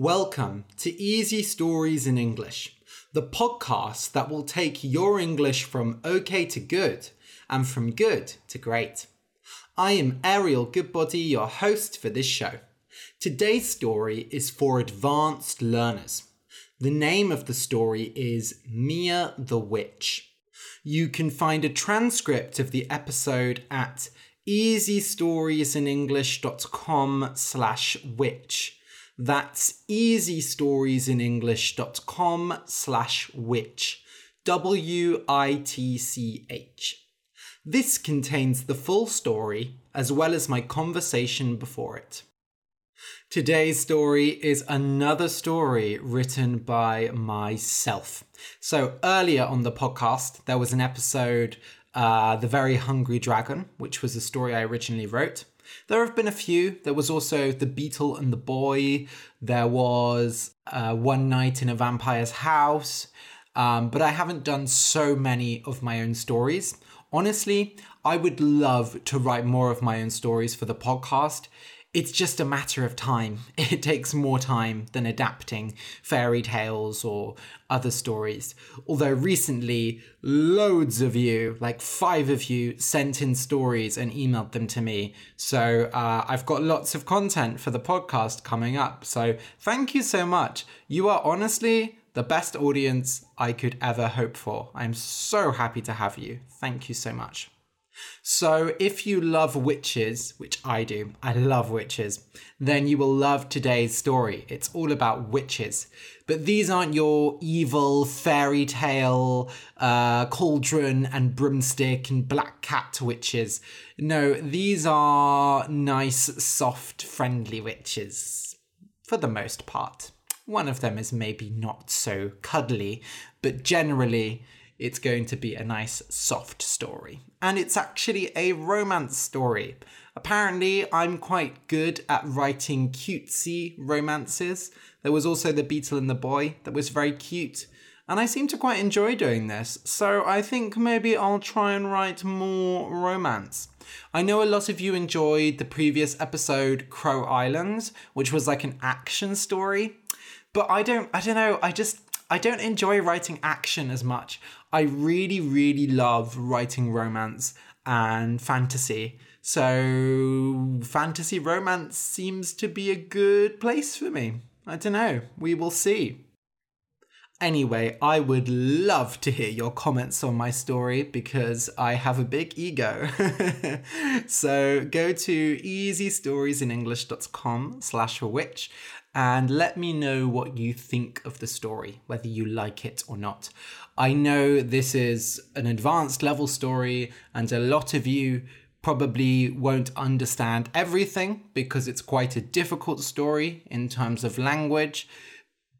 Welcome to Easy Stories in English, the podcast that will take your English from okay to good and from good to great. I am Ariel Goodbody, your host for this show. Today's story is for advanced learners. The name of the story is Mia the Witch. You can find a transcript of the episode at easystoriesinenglish.com slash witch. That's easystoriesinenglish.com slash witch. W-I-T-C-H. This contains the full story as well as my conversation before it. Today's story is another story written by myself. So, earlier on the podcast, there was an episode, uh, The Very Hungry Dragon, which was a story I originally wrote. There have been a few. There was also The Beetle and the Boy. There was uh, One Night in a Vampire's House. Um, but I haven't done so many of my own stories. Honestly, I would love to write more of my own stories for the podcast. It's just a matter of time. It takes more time than adapting fairy tales or other stories. Although recently, loads of you, like five of you, sent in stories and emailed them to me. So uh, I've got lots of content for the podcast coming up. So thank you so much. You are honestly the best audience I could ever hope for. I'm so happy to have you. Thank you so much. So, if you love witches, which I do, I love witches, then you will love today's story. It's all about witches. But these aren't your evil fairy tale, uh, cauldron and broomstick and black cat witches. No, these are nice, soft, friendly witches. For the most part. One of them is maybe not so cuddly, but generally, it's going to be a nice soft story. And it's actually a romance story. Apparently, I'm quite good at writing cutesy romances. There was also The Beetle and the Boy that was very cute. And I seem to quite enjoy doing this, so I think maybe I'll try and write more romance. I know a lot of you enjoyed the previous episode, Crow Islands, which was like an action story. But I don't, I don't know, I just, I don't enjoy writing action as much. I really, really love writing romance and fantasy. So, fantasy romance seems to be a good place for me. I don't know. We will see. Anyway, I would love to hear your comments on my story because I have a big ego. so go to easystoriesinenglish.com slash witch and let me know what you think of the story, whether you like it or not. I know this is an advanced level story, and a lot of you probably won't understand everything because it's quite a difficult story in terms of language.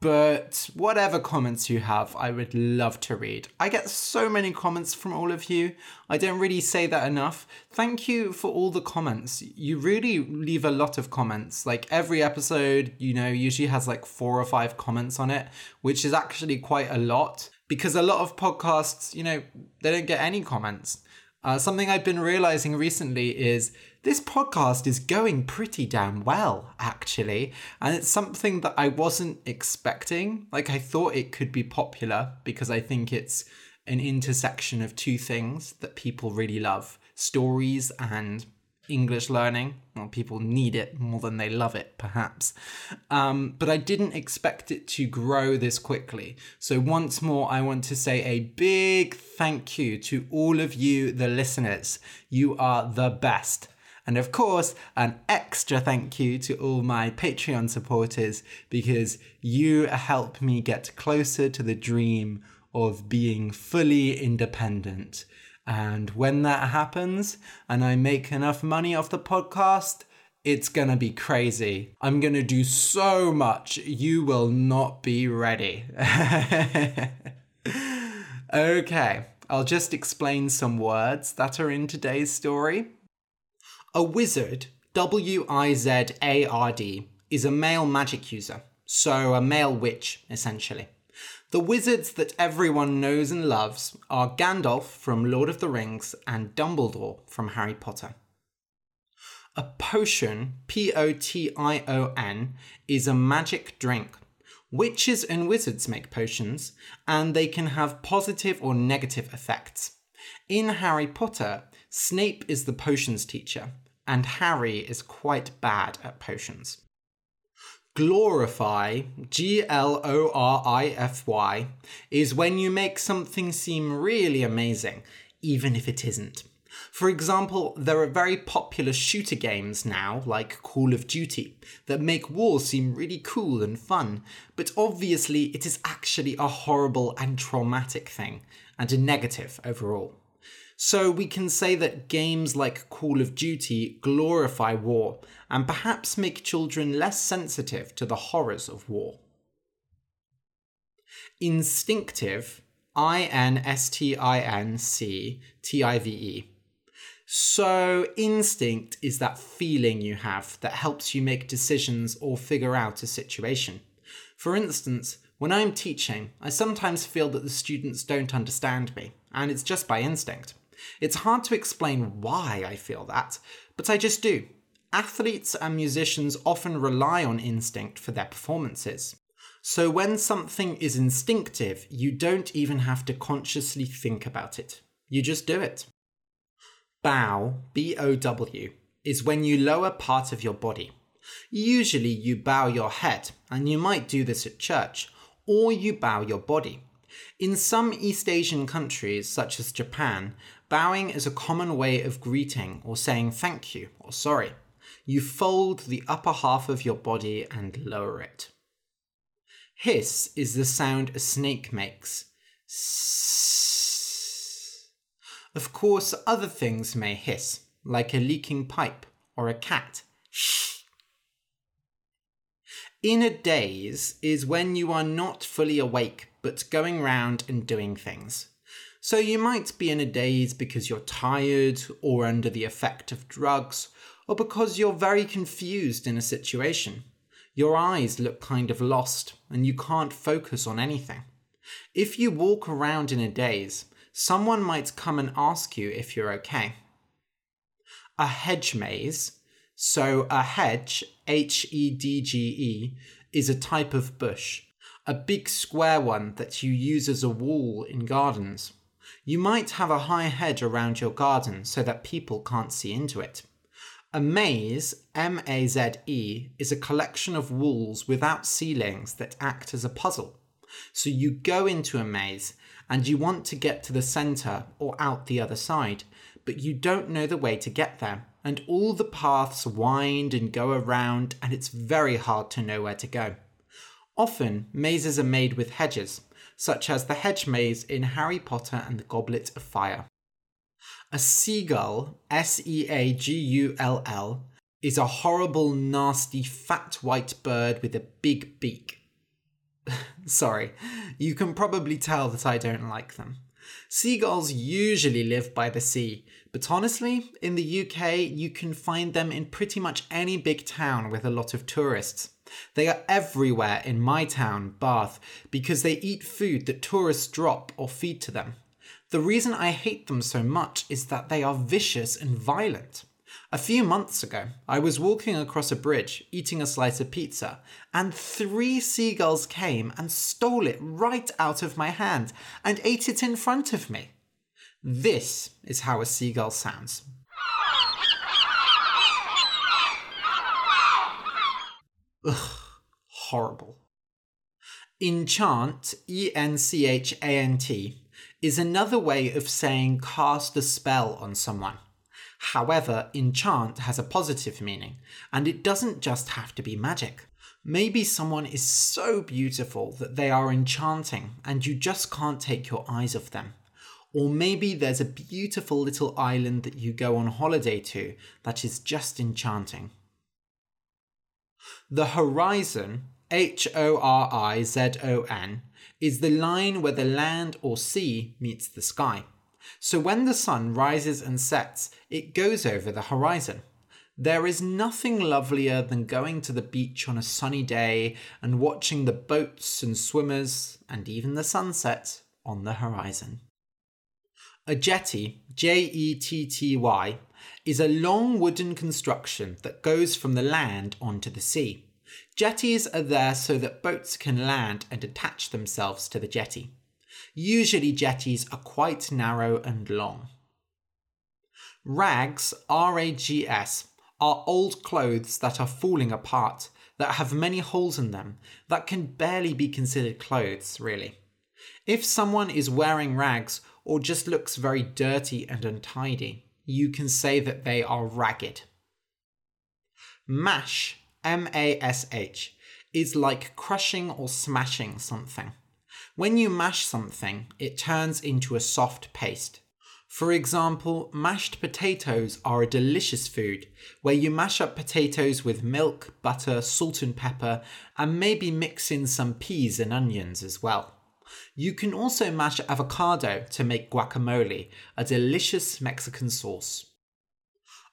But whatever comments you have, I would love to read. I get so many comments from all of you. I don't really say that enough. Thank you for all the comments. You really leave a lot of comments. Like every episode, you know, usually has like four or five comments on it, which is actually quite a lot because a lot of podcasts, you know, they don't get any comments. Uh, something I've been realizing recently is this podcast is going pretty damn well, actually. And it's something that I wasn't expecting. Like, I thought it could be popular because I think it's an intersection of two things that people really love stories and English learning. Well, people need it more than they love it, perhaps. Um, but I didn't expect it to grow this quickly. So, once more, I want to say a big thank you to all of you, the listeners. You are the best. And of course, an extra thank you to all my Patreon supporters because you help me get closer to the dream of being fully independent. And when that happens and I make enough money off the podcast, it's gonna be crazy. I'm gonna do so much, you will not be ready. okay, I'll just explain some words that are in today's story. A wizard, W I Z A R D, is a male magic user, so a male witch, essentially. The wizards that everyone knows and loves are Gandalf from Lord of the Rings and Dumbledore from Harry Potter. A potion, P O T I O N, is a magic drink. Witches and wizards make potions, and they can have positive or negative effects. In Harry Potter, Snape is the potions teacher, and Harry is quite bad at potions. Glorify, G L O R I F Y, is when you make something seem really amazing, even if it isn't. For example, there are very popular shooter games now, like Call of Duty, that make war seem really cool and fun, but obviously it is actually a horrible and traumatic thing, and a negative overall. So we can say that games like Call of Duty glorify war and perhaps make children less sensitive to the horrors of war. Instinctive, I N S T I N C T I V E. So, instinct is that feeling you have that helps you make decisions or figure out a situation. For instance, when I'm teaching, I sometimes feel that the students don't understand me, and it's just by instinct. It's hard to explain why I feel that, but I just do. Athletes and musicians often rely on instinct for their performances. So when something is instinctive, you don't even have to consciously think about it. You just do it. Bow, B O W, is when you lower part of your body. Usually you bow your head, and you might do this at church, or you bow your body. In some East Asian countries, such as Japan, bowing is a common way of greeting or saying thank you or sorry. You fold the upper half of your body and lower it. Hiss is the sound a snake makes. Of course, other things may hiss, like a leaking pipe or a cat. In a daze is when you are not fully awake but going round and doing things. So you might be in a daze because you're tired or under the effect of drugs or because you're very confused in a situation. Your eyes look kind of lost and you can't focus on anything. If you walk around in a daze, someone might come and ask you if you're okay. A hedge maze, so a hedge, H E D G E, is a type of bush a big square one that you use as a wall in gardens. You might have a high hedge around your garden so that people can't see into it. A maze, M A Z E, is a collection of walls without ceilings that act as a puzzle. So you go into a maze and you want to get to the centre or out the other side, but you don't know the way to get there, and all the paths wind and go around, and it's very hard to know where to go. Often, mazes are made with hedges, such as the hedge maze in Harry Potter and the Goblet of Fire. A seagull, S E A G U L L, is a horrible, nasty, fat white bird with a big beak. Sorry, you can probably tell that I don't like them. Seagulls usually live by the sea, but honestly, in the UK, you can find them in pretty much any big town with a lot of tourists. They are everywhere in my town, Bath, because they eat food that tourists drop or feed to them. The reason I hate them so much is that they are vicious and violent. A few months ago, I was walking across a bridge, eating a slice of pizza, and three seagulls came and stole it right out of my hand and ate it in front of me. This is how a seagull sounds. Ugh, horrible. Enchant, E N C H A N T, is another way of saying cast a spell on someone. However, enchant has a positive meaning, and it doesn't just have to be magic. Maybe someone is so beautiful that they are enchanting and you just can't take your eyes off them. Or maybe there's a beautiful little island that you go on holiday to that is just enchanting. The horizon, H O R I Z O N, is the line where the land or sea meets the sky. So when the sun rises and sets, it goes over the horizon. There is nothing lovelier than going to the beach on a sunny day and watching the boats and swimmers and even the sunset on the horizon. A jetty, J E T T Y, is a long wooden construction that goes from the land onto the sea. Jetties are there so that boats can land and attach themselves to the jetty. Usually, jetties are quite narrow and long. Rags, R A G S, are old clothes that are falling apart, that have many holes in them, that can barely be considered clothes, really. If someone is wearing rags or just looks very dirty and untidy, you can say that they are ragged. Mash, M A S H, is like crushing or smashing something. When you mash something, it turns into a soft paste. For example, mashed potatoes are a delicious food where you mash up potatoes with milk, butter, salt and pepper, and maybe mix in some peas and onions as well. You can also mash avocado to make guacamole, a delicious Mexican sauce.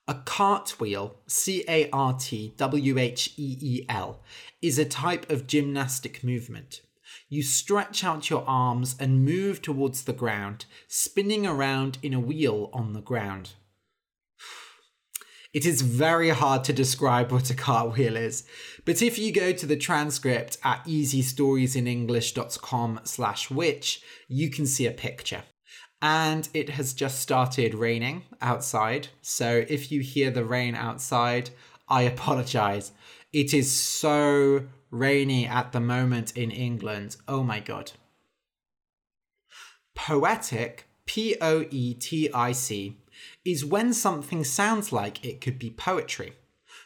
A cartwheel, C A R T W H E E L, is a type of gymnastic movement. You stretch out your arms and move towards the ground, spinning around in a wheel on the ground. It is very hard to describe what a cartwheel is, but if you go to the transcript at easystoriesinenglish.com slash witch, you can see a picture. And it has just started raining outside, so if you hear the rain outside, I apologize. It is so rainy at the moment in England. Oh my god. Poetic, P O E T I C, is when something sounds like it could be poetry.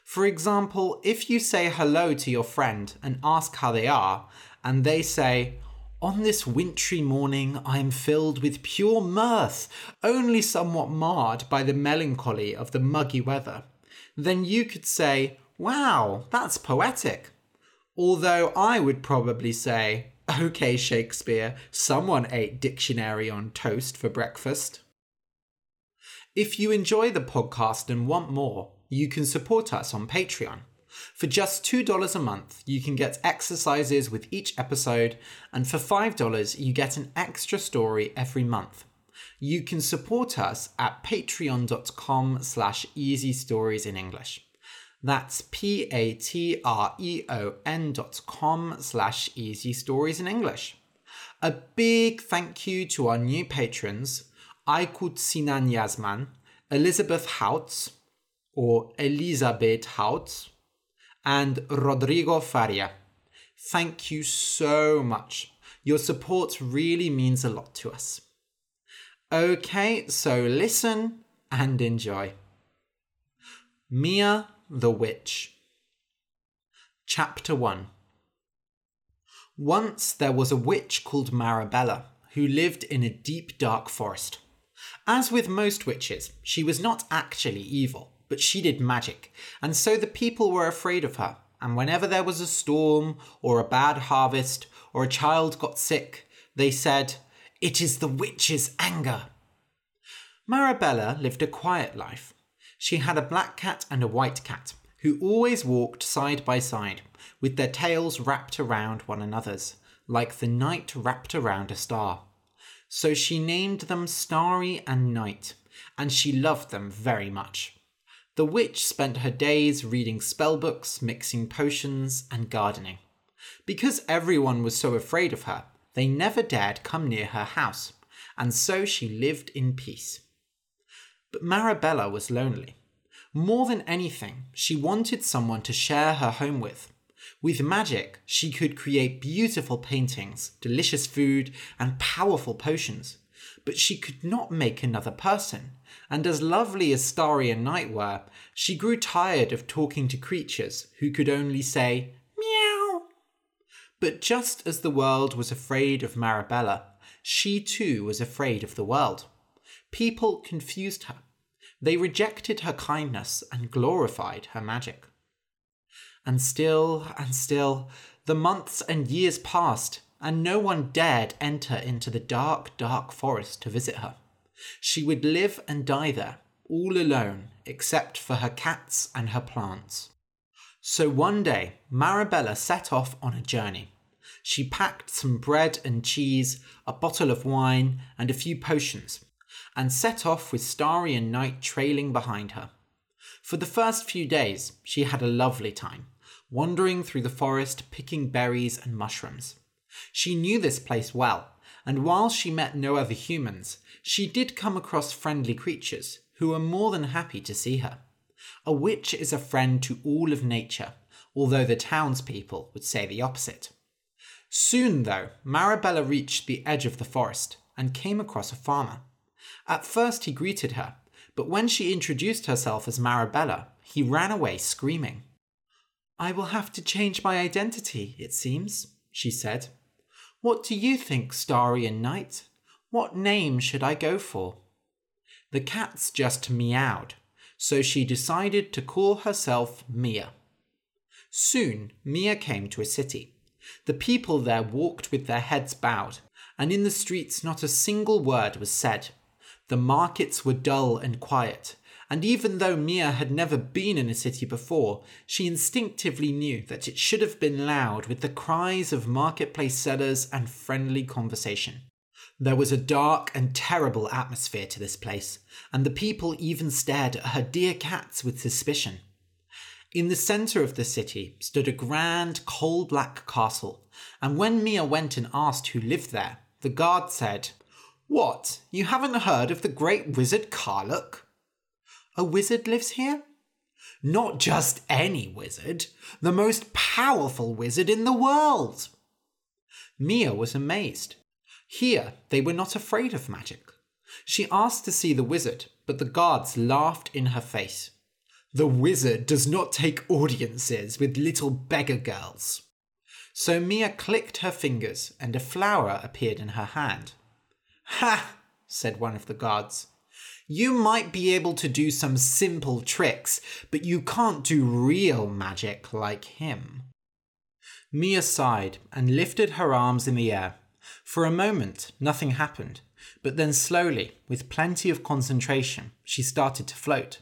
For example, if you say hello to your friend and ask how they are, and they say, on this wintry morning, I am filled with pure mirth, only somewhat marred by the melancholy of the muggy weather. Then you could say, Wow, that's poetic. Although I would probably say, okay, Shakespeare, someone ate dictionary on toast for breakfast. If you enjoy the podcast and want more, you can support us on Patreon. For just $2 a month, you can get exercises with each episode, and for $5, you get an extra story every month. You can support us at patreon.com slash easy stories in English. That's p-a-t-r-e-o-n dot com slash easy stories in English. A big thank you to our new patrons, Aykut Sinan Yazman, Elizabeth Houts, or Elizabeth Houts, and Rodrigo Faria. Thank you so much. Your support really means a lot to us. Okay, so listen and enjoy. Mia the Witch. Chapter 1 Once there was a witch called Marabella who lived in a deep dark forest. As with most witches, she was not actually evil, but she did magic, and so the people were afraid of her. And whenever there was a storm, or a bad harvest, or a child got sick, they said, It is the witch's anger. Marabella lived a quiet life she had a black cat and a white cat, who always walked side by side, with their tails wrapped around one another's, like the night wrapped around a star. So she named them Starry and Night, and she loved them very much. The witch spent her days reading spellbooks, mixing potions, and gardening. Because everyone was so afraid of her, they never dared come near her house, and so she lived in peace. But Marabella was lonely. More than anything, she wanted someone to share her home with. With magic, she could create beautiful paintings, delicious food, and powerful potions. But she could not make another person, and as lovely as Starry and Night were, she grew tired of talking to creatures who could only say, meow. But just as the world was afraid of Marabella, she too was afraid of the world. People confused her. They rejected her kindness and glorified her magic. And still and still, the months and years passed, and no one dared enter into the dark, dark forest to visit her. She would live and die there, all alone, except for her cats and her plants. So one day, Marabella set off on a journey. She packed some bread and cheese, a bottle of wine, and a few potions, and set off with Starry and Night trailing behind her. For the first few days, she had a lovely time, wandering through the forest picking berries and mushrooms. She knew this place well, and while she met no other humans, she did come across friendly creatures who were more than happy to see her. A witch is a friend to all of nature, although the townspeople would say the opposite. Soon, though, Marabella reached the edge of the forest and came across a farmer. At first, he greeted her, but when she introduced herself as Marabella, he ran away screaming. I will have to change my identity, it seems, she said. What do you think, Starry and Night? What name should I go for? The cats just meowed, so she decided to call herself Mia. Soon, Mia came to a city. The people there walked with their heads bowed, and in the streets not a single word was said. The markets were dull and quiet, and even though Mia had never been in a city before, she instinctively knew that it should have been loud with the cries of marketplace sellers and friendly conversation. There was a dark and terrible atmosphere to this place, and the people even stared at her dear cats with suspicion. In the centre of the city stood a grand coal black castle, and when Mia went and asked who lived there, the guard said, What, you haven't heard of the great wizard Karluk? A wizard lives here? Not just any wizard, the most powerful wizard in the world. Mia was amazed. Here, they were not afraid of magic. She asked to see the wizard, but the guards laughed in her face. The wizard does not take audiences with little beggar girls. So Mia clicked her fingers and a flower appeared in her hand. Ha! said one of the guards. You might be able to do some simple tricks, but you can't do real magic like him. Mia sighed and lifted her arms in the air. For a moment, nothing happened, but then slowly, with plenty of concentration, she started to float.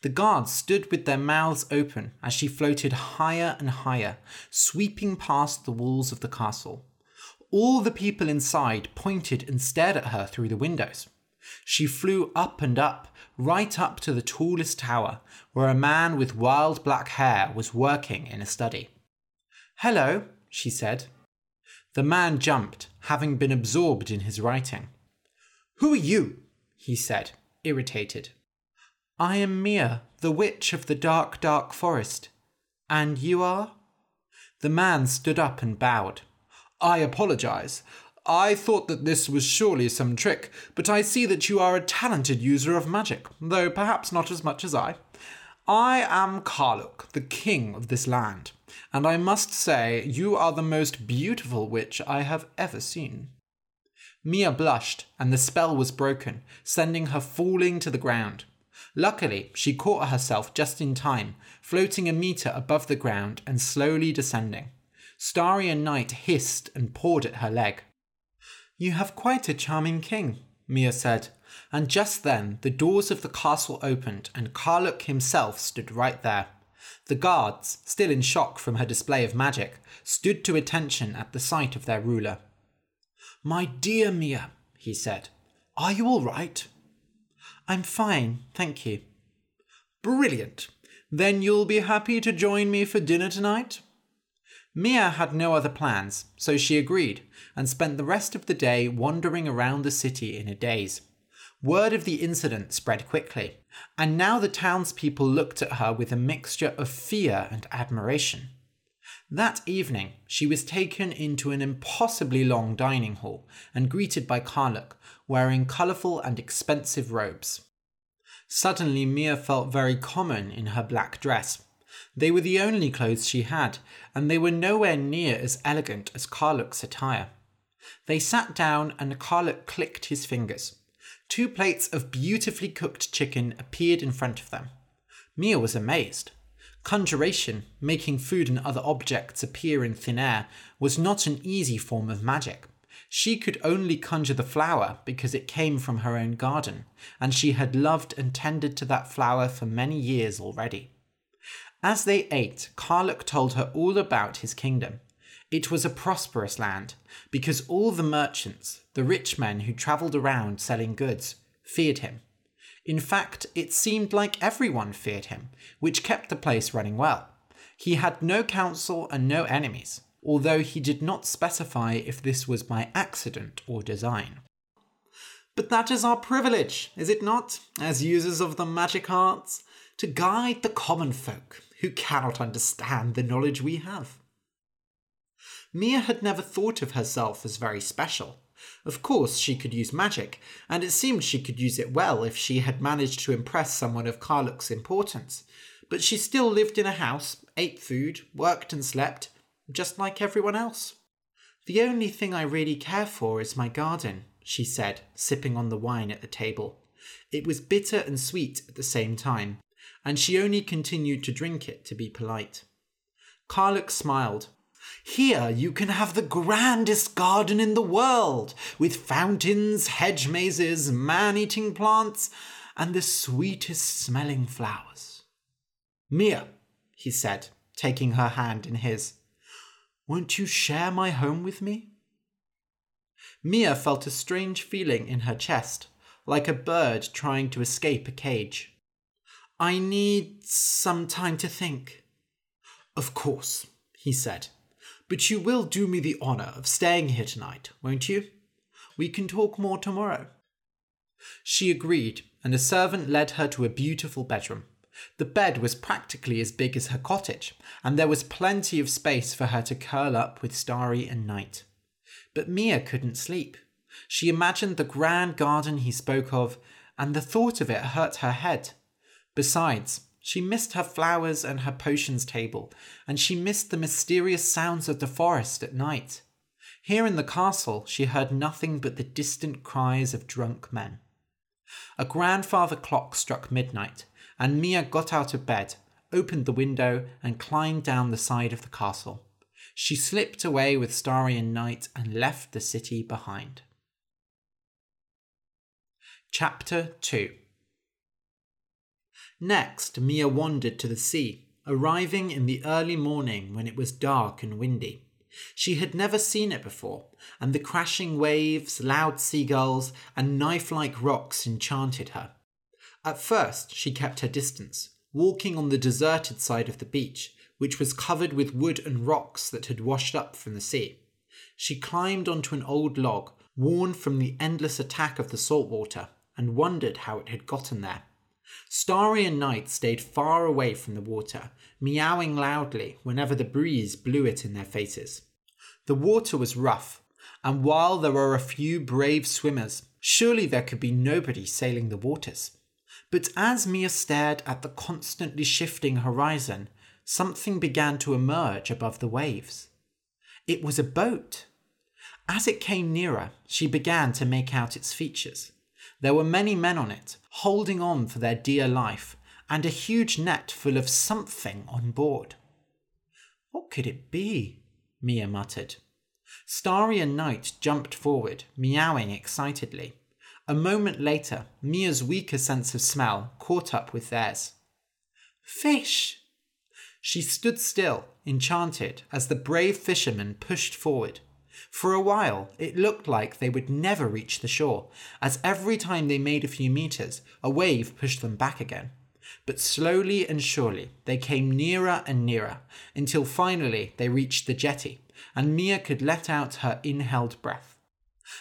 The guards stood with their mouths open as she floated higher and higher, sweeping past the walls of the castle. All the people inside pointed and stared at her through the windows. She flew up and up, right up to the tallest tower, where a man with wild black hair was working in a study. Hello, she said. The man jumped, having been absorbed in his writing. Who are you? he said, irritated. I am Mia, the witch of the dark, dark forest. And you are? The man stood up and bowed. I apologize. I thought that this was surely some trick, but I see that you are a talented user of magic, though perhaps not as much as I. I am Karluk, the king of this land, and I must say you are the most beautiful witch I have ever seen. Mia blushed, and the spell was broken, sending her falling to the ground. Luckily, she caught herself just in time, floating a meter above the ground and slowly descending. Starry and Night hissed and pawed at her leg. You have quite a charming king, Mia said, and just then the doors of the castle opened and Karluk himself stood right there. The guards, still in shock from her display of magic, stood to attention at the sight of their ruler. My dear Mia, he said, are you all right? I'm fine, thank you. Brilliant. Then you'll be happy to join me for dinner tonight? Mia had no other plans, so she agreed and spent the rest of the day wandering around the city in a daze. Word of the incident spread quickly, and now the townspeople looked at her with a mixture of fear and admiration. That evening, she was taken into an impossibly long dining hall and greeted by Karluk, wearing colourful and expensive robes. Suddenly, Mia felt very common in her black dress. They were the only clothes she had, and they were nowhere near as elegant as Karluk's attire. They sat down, and Karluk clicked his fingers. Two plates of beautifully cooked chicken appeared in front of them. Mia was amazed. Conjuration, making food and other objects appear in thin air, was not an easy form of magic. She could only conjure the flower because it came from her own garden, and she had loved and tended to that flower for many years already. As they ate, Karluk told her all about his kingdom. It was a prosperous land, because all the merchants, the rich men who travelled around selling goods, feared him. In fact, it seemed like everyone feared him, which kept the place running well. He had no counsel and no enemies, although he did not specify if this was by accident or design. But that is our privilege, is it not, as users of the magic arts, to guide the common folk who cannot understand the knowledge we have. Mia had never thought of herself as very special. Of course, she could use magic, and it seemed she could use it well if she had managed to impress someone of Karluk's importance. But she still lived in a house, ate food, worked and slept, just like everyone else. The only thing I really care for is my garden, she said, sipping on the wine at the table. It was bitter and sweet at the same time, and she only continued to drink it to be polite. Karluk smiled. Here you can have the grandest garden in the world, with fountains, hedge mazes, man eating plants, and the sweetest smelling flowers. Mia, he said, taking her hand in his, won't you share my home with me? Mia felt a strange feeling in her chest, like a bird trying to escape a cage. I need some time to think. Of course, he said, but you will do me the honour of staying here tonight, won't you? We can talk more tomorrow. She agreed, and a servant led her to a beautiful bedroom. The bed was practically as big as her cottage, and there was plenty of space for her to curl up with Starry and Night. But Mia couldn't sleep. She imagined the grand garden he spoke of, and the thought of it hurt her head. Besides, she missed her flowers and her potions table, and she missed the mysterious sounds of the forest at night. Here in the castle, she heard nothing but the distant cries of drunk men. A grandfather clock struck midnight, and Mia got out of bed, opened the window, and climbed down the side of the castle. She slipped away with Starry Night and left the city behind. Chapter 2 Next, Mia wandered to the sea, arriving in the early morning when it was dark and windy. She had never seen it before, and the crashing waves, loud seagulls, and knife like rocks enchanted her. At first, she kept her distance, walking on the deserted side of the beach, which was covered with wood and rocks that had washed up from the sea. She climbed onto an old log, worn from the endless attack of the salt water, and wondered how it had gotten there. Starry and Night stayed far away from the water, meowing loudly whenever the breeze blew it in their faces. The water was rough, and while there were a few brave swimmers, surely there could be nobody sailing the waters. But as Mia stared at the constantly shifting horizon, something began to emerge above the waves. It was a boat. As it came nearer, she began to make out its features. There were many men on it, holding on for their dear life, and a huge net full of something on board. What could it be? Mia muttered. Starry and Night jumped forward, meowing excitedly. A moment later, Mia's weaker sense of smell caught up with theirs. Fish! She stood still, enchanted, as the brave fishermen pushed forward. For a while, it looked like they would never reach the shore, as every time they made a few meters, a wave pushed them back again. But slowly and surely, they came nearer and nearer, until finally they reached the jetty, and Mia could let out her inhaled breath.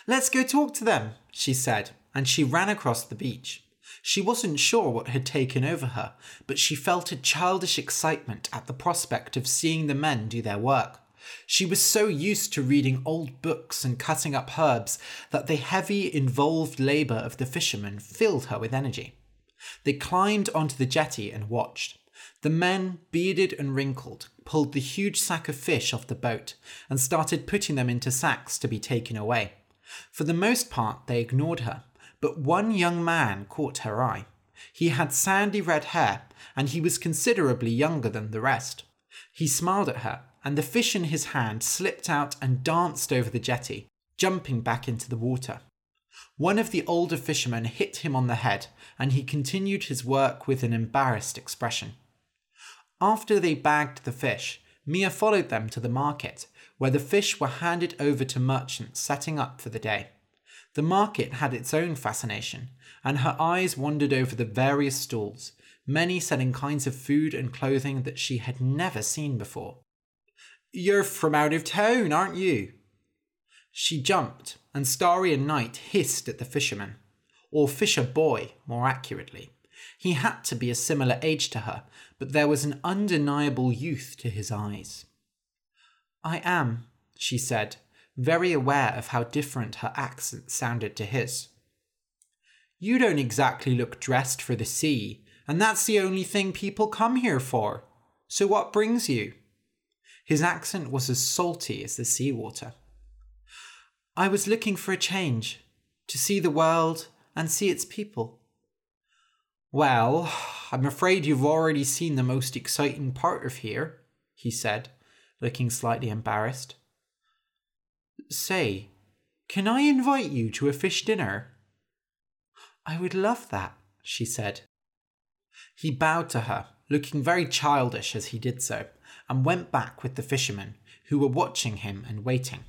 Let's go talk to them, she said, and she ran across the beach. She wasn't sure what had taken over her, but she felt a childish excitement at the prospect of seeing the men do their work. She was so used to reading old books and cutting up herbs that the heavy, involved labour of the fishermen filled her with energy. They climbed onto the jetty and watched. The men, bearded and wrinkled, pulled the huge sack of fish off the boat and started putting them into sacks to be taken away. For the most part, they ignored her, but one young man caught her eye. He had sandy red hair, and he was considerably younger than the rest. He smiled at her, and the fish in his hand slipped out and danced over the jetty, jumping back into the water. One of the older fishermen hit him on the head, and he continued his work with an embarrassed expression. After they bagged the fish, Mia followed them to the market, where the fish were handed over to merchants setting up for the day. The market had its own fascination, and her eyes wandered over the various stalls, many selling kinds of food and clothing that she had never seen before. You're from out of town, aren't you? She jumped, and Starry and Night hissed at the fisherman, or fisher boy, more accurately. He had to be a similar age to her, but there was an undeniable youth to his eyes. I am, she said, very aware of how different her accent sounded to his. You don't exactly look dressed for the sea, and that's the only thing people come here for. So what brings you? His accent was as salty as the seawater. I was looking for a change, to see the world and see its people. Well, I'm afraid you've already seen the most exciting part of here, he said, looking slightly embarrassed. Say, can I invite you to a fish dinner? I would love that, she said. He bowed to her, looking very childish as he did so, and went back with the fishermen, who were watching him and waiting.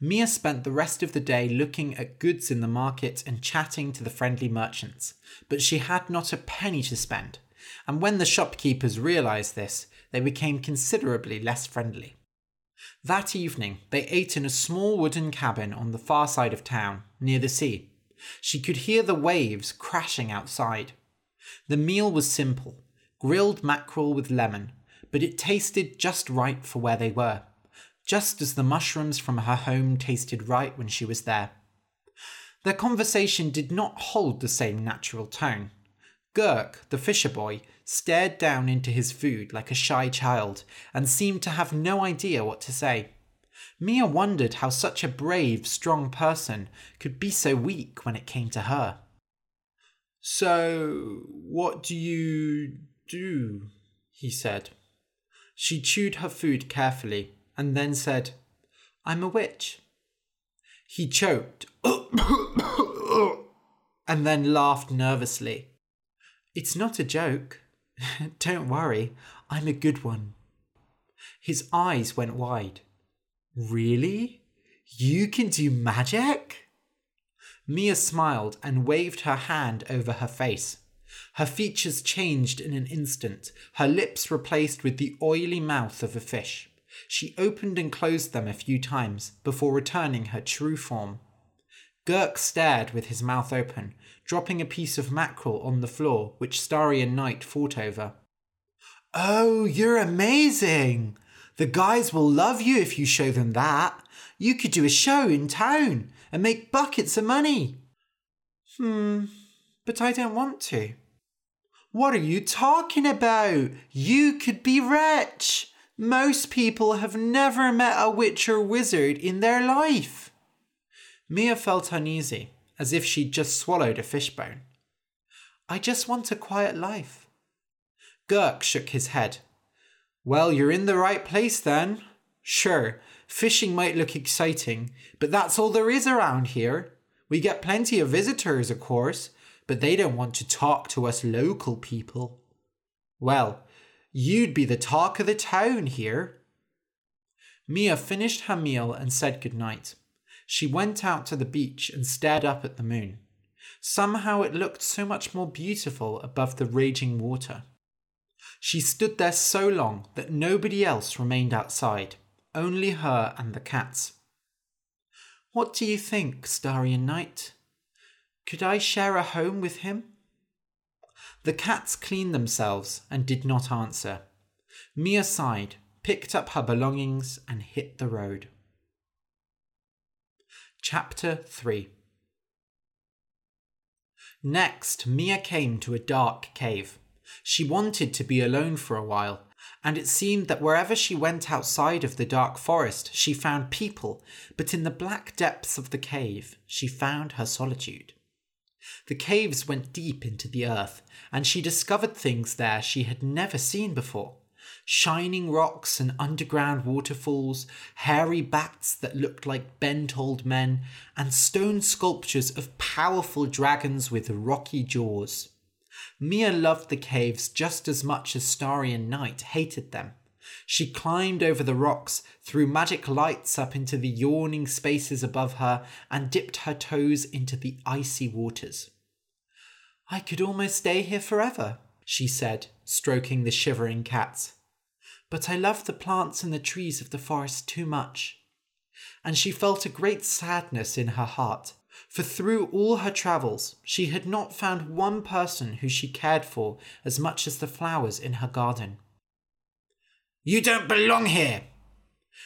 Mia spent the rest of the day looking at goods in the market and chatting to the friendly merchants, but she had not a penny to spend, and when the shopkeepers realized this, they became considerably less friendly. That evening, they ate in a small wooden cabin on the far side of town, near the sea. She could hear the waves crashing outside. The meal was simple grilled mackerel with lemon, but it tasted just right for where they were, just as the mushrooms from her home tasted right when she was there. Their conversation did not hold the same natural tone. Gurk, the fisher boy, stared down into his food like a shy child and seemed to have no idea what to say. Mia wondered how such a brave, strong person could be so weak when it came to her. So, what do you do? he said. She chewed her food carefully and then said, I'm a witch. He choked and then laughed nervously. It's not a joke. Don't worry, I'm a good one. His eyes went wide. Really? You can do magic? Mia smiled and waved her hand over her face. Her features changed in an instant, her lips replaced with the oily mouth of a fish. She opened and closed them a few times before returning her true form. Gurk stared with his mouth open, dropping a piece of mackerel on the floor, which Starry and fought over. Oh, you're amazing! The guys will love you if you show them that. You could do a show in town and make buckets of money. Hmm, but I don't want to. What are you talking about? You could be rich. Most people have never met a witch or wizard in their life. Mia felt uneasy, as if she'd just swallowed a fishbone. I just want a quiet life. Gurk shook his head. Well, you're in the right place then. Sure, fishing might look exciting, but that's all there is around here. We get plenty of visitors, of course, but they don't want to talk to us local people. Well, you'd be the talk of the town here. Mia finished her meal and said good night. She went out to the beach and stared up at the moon. Somehow it looked so much more beautiful above the raging water. She stood there so long that nobody else remained outside, only her and the cats. What do you think, Starry Night? Could I share a home with him? The cats cleaned themselves and did not answer. Mia sighed, picked up her belongings, and hit the road. Chapter 3 Next, Mia came to a dark cave. She wanted to be alone for a while, and it seemed that wherever she went outside of the dark forest, she found people, but in the black depths of the cave, she found her solitude. The caves went deep into the earth, and she discovered things there she had never seen before shining rocks and underground waterfalls, hairy bats that looked like bent old men, and stone sculptures of powerful dragons with rocky jaws. Mia loved the caves just as much as Starry and Night hated them. She climbed over the rocks, threw magic lights up into the yawning spaces above her, and dipped her toes into the icy waters. I could almost stay here forever, she said, stroking the shivering cats. But I love the plants and the trees of the forest too much. And she felt a great sadness in her heart, for through all her travels she had not found one person who she cared for as much as the flowers in her garden. You don't belong here!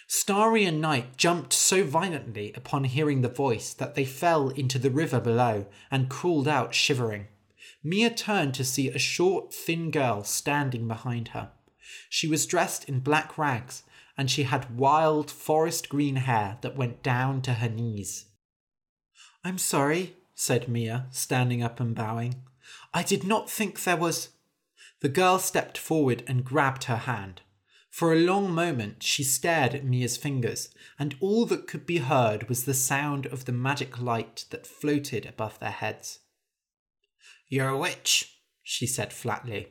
Starry and Night jumped so violently upon hearing the voice that they fell into the river below and crawled out shivering. Mia turned to see a short, thin girl standing behind her. She was dressed in black rags, and she had wild forest green hair that went down to her knees. I'm sorry, said Mia, standing up and bowing. I did not think there was. The girl stepped forward and grabbed her hand. For a long moment she stared at Mia's fingers, and all that could be heard was the sound of the magic light that floated above their heads. You're a witch, she said flatly.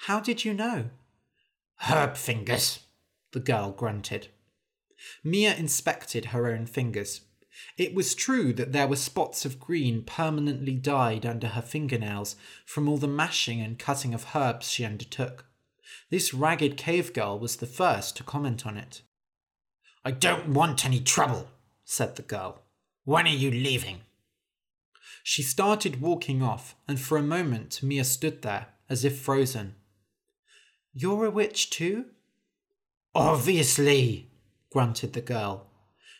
How did you know? Herb fingers, the girl grunted. Mia inspected her own fingers. It was true that there were spots of green permanently dyed under her fingernails from all the mashing and cutting of herbs she undertook. This ragged cave girl was the first to comment on it. I don't want any trouble, said the girl. When are you leaving? She started walking off, and for a moment Mia stood there, as if frozen. You're a witch too? Obviously, grunted the girl.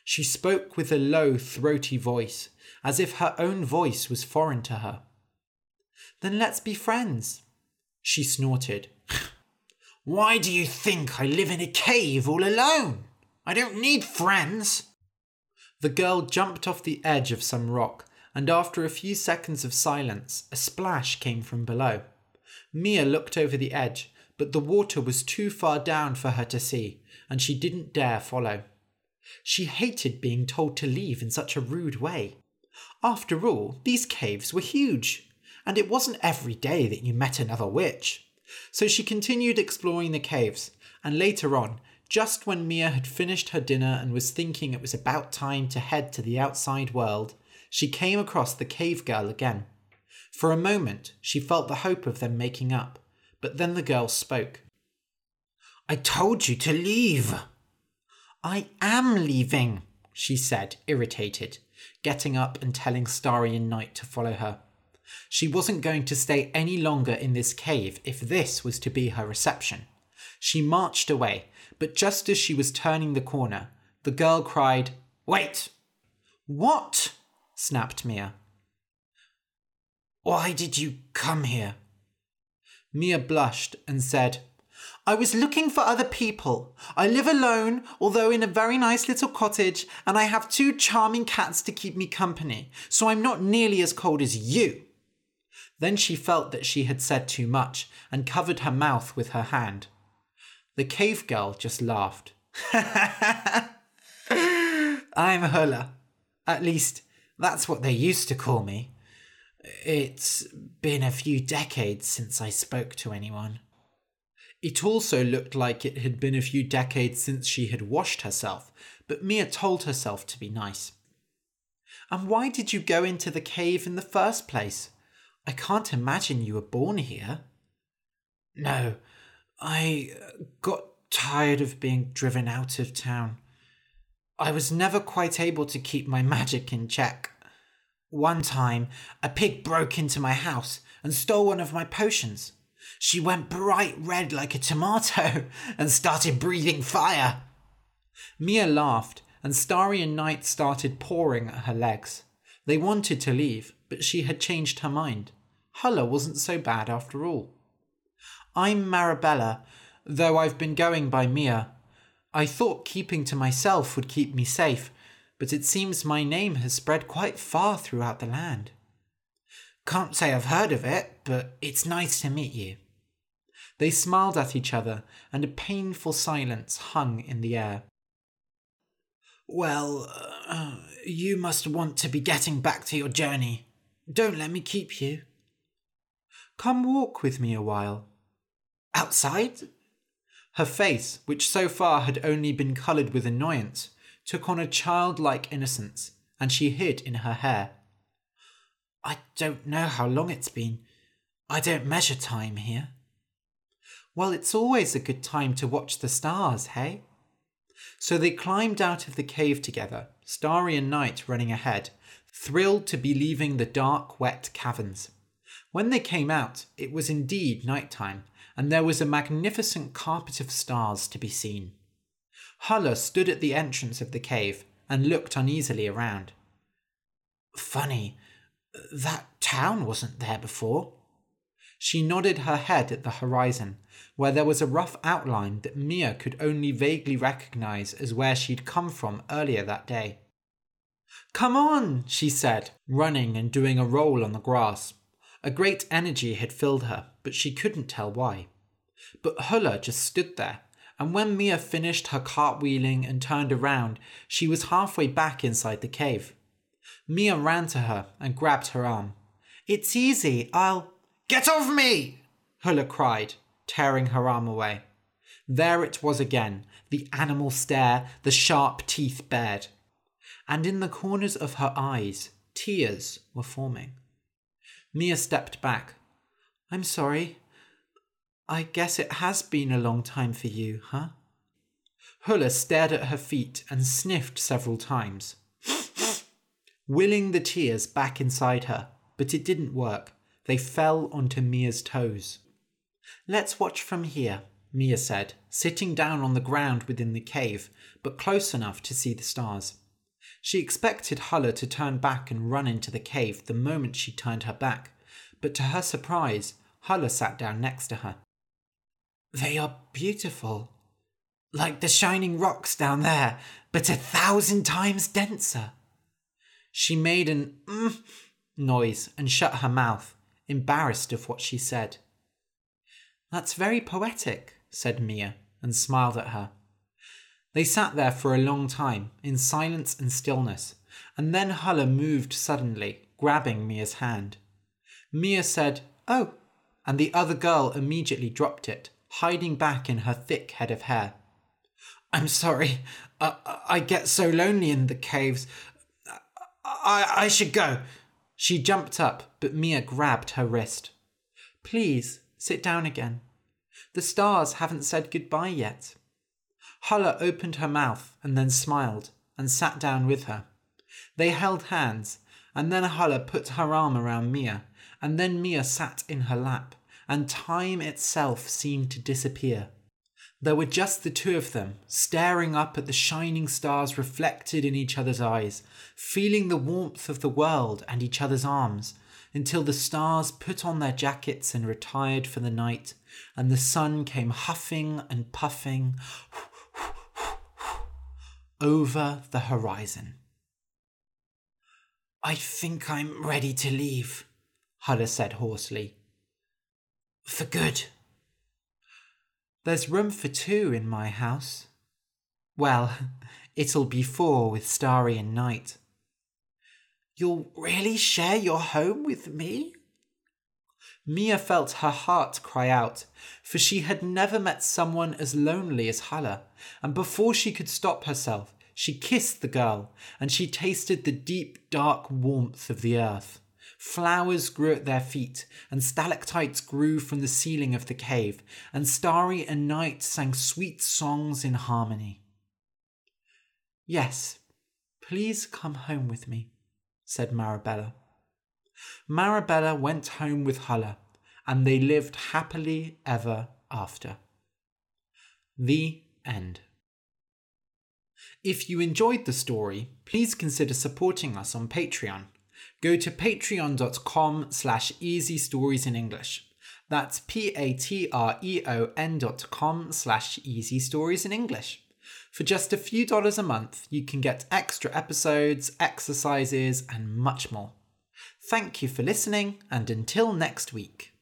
She spoke with a low, throaty voice, as if her own voice was foreign to her. Then let's be friends. She snorted. Why do you think I live in a cave all alone? I don't need friends. The girl jumped off the edge of some rock, and after a few seconds of silence, a splash came from below. Mia looked over the edge, but the water was too far down for her to see, and she didn't dare follow. She hated being told to leave in such a rude way. After all, these caves were huge, and it wasn't every day that you met another witch. So she continued exploring the caves, and later on, just when Mia had finished her dinner and was thinking it was about time to head to the outside world, she came across the cave girl again. For a moment, she felt the hope of them making up, but then the girl spoke. I told you to leave. I am leaving, she said, irritated, getting up and telling Starry and Night to follow her. She wasn't going to stay any longer in this cave if this was to be her reception. She marched away, but just as she was turning the corner, the girl cried, Wait! What? snapped Mia. Why did you come here? Mia blushed and said, I was looking for other people. I live alone, although in a very nice little cottage, and I have two charming cats to keep me company, so I'm not nearly as cold as you. Then she felt that she had said too much and covered her mouth with her hand. The cave girl just laughed. I'm Hulla. At least, that's what they used to call me. It's been a few decades since I spoke to anyone. It also looked like it had been a few decades since she had washed herself, but Mia told herself to be nice. And why did you go into the cave in the first place? I can't imagine you were born here. No, I uh, got tired of being driven out of town. I was never quite able to keep my magic in check. One time, a pig broke into my house and stole one of my potions. She went bright red like a tomato and started breathing fire. Mia laughed, and Starry and Night started pawing at her legs. They wanted to leave, but she had changed her mind. Hulla wasn't so bad after all. I'm Marabella, though I've been going by Mia. I thought keeping to myself would keep me safe, but it seems my name has spread quite far throughout the land. Can't say I've heard of it, but it's nice to meet you. They smiled at each other, and a painful silence hung in the air. Well, uh, you must want to be getting back to your journey. Don't let me keep you. Come walk with me a while. Outside? Her face, which so far had only been coloured with annoyance, took on a childlike innocence, and she hid in her hair. I don't know how long it's been. I don't measure time here. Well, it's always a good time to watch the stars, hey? So they climbed out of the cave together, Starry and Night running ahead, thrilled to be leaving the dark, wet caverns. When they came out, it was indeed night time, and there was a magnificent carpet of stars to be seen. Hulla stood at the entrance of the cave and looked uneasily around. Funny, that town wasn't there before. She nodded her head at the horizon, where there was a rough outline that Mia could only vaguely recognize as where she'd come from earlier that day. Come on, she said, running and doing a roll on the grass. A great energy had filled her, but she couldn't tell why. But Hulla just stood there, and when Mia finished her cartwheeling and turned around, she was halfway back inside the cave. Mia ran to her and grabbed her arm. It's easy, I'll. Get off me! Hulla cried, tearing her arm away. There it was again, the animal stare, the sharp teeth bared. And in the corners of her eyes, tears were forming. Mia stepped back. I'm sorry. I guess it has been a long time for you, huh? Hulla stared at her feet and sniffed several times, willing the tears back inside her, but it didn't work. They fell onto Mia's toes. Let's watch from here, Mia said, sitting down on the ground within the cave, but close enough to see the stars. She expected Hulla to turn back and run into the cave the moment she turned her back, but to her surprise, Hulla sat down next to her. They are beautiful. Like the shining rocks down there, but a thousand times denser. She made an mm noise and shut her mouth, embarrassed of what she said. That's very poetic, said Mia, and smiled at her. They sat there for a long time, in silence and stillness, and then Hulla moved suddenly, grabbing Mia's hand. Mia said, Oh, and the other girl immediately dropped it, hiding back in her thick head of hair. I'm sorry, I, I get so lonely in the caves. I, I should go. She jumped up, but Mia grabbed her wrist. Please, sit down again. The stars haven't said goodbye yet. Hulla opened her mouth and then smiled and sat down with her. They held hands, and then Hulla put her arm around Mia, and then Mia sat in her lap, and time itself seemed to disappear. There were just the two of them, staring up at the shining stars reflected in each other's eyes, feeling the warmth of the world and each other's arms, until the stars put on their jackets and retired for the night, and the sun came huffing and puffing over the horizon. I think I'm ready to leave, Hulla said hoarsely. For good. There's room for two in my house. Well, it'll be four with Starry and Night. You'll really share your home with me? Mia felt her heart cry out, for she had never met someone as lonely as Hulla, and before she could stop herself, she kissed the girl, and she tasted the deep, dark warmth of the earth. Flowers grew at their feet, and stalactites grew from the ceiling of the cave, and Starry and Night sang sweet songs in harmony. Yes, please come home with me, said Marabella. Marabella went home with Hulla, and they lived happily ever after. The end. If you enjoyed the story, please consider supporting us on Patreon. Go to patreon.com slash easy stories in English. That's p-a-t-r-e-o-n dot com slash easy stories in English. For just a few dollars a month, you can get extra episodes, exercises, and much more. Thank you for listening, and until next week.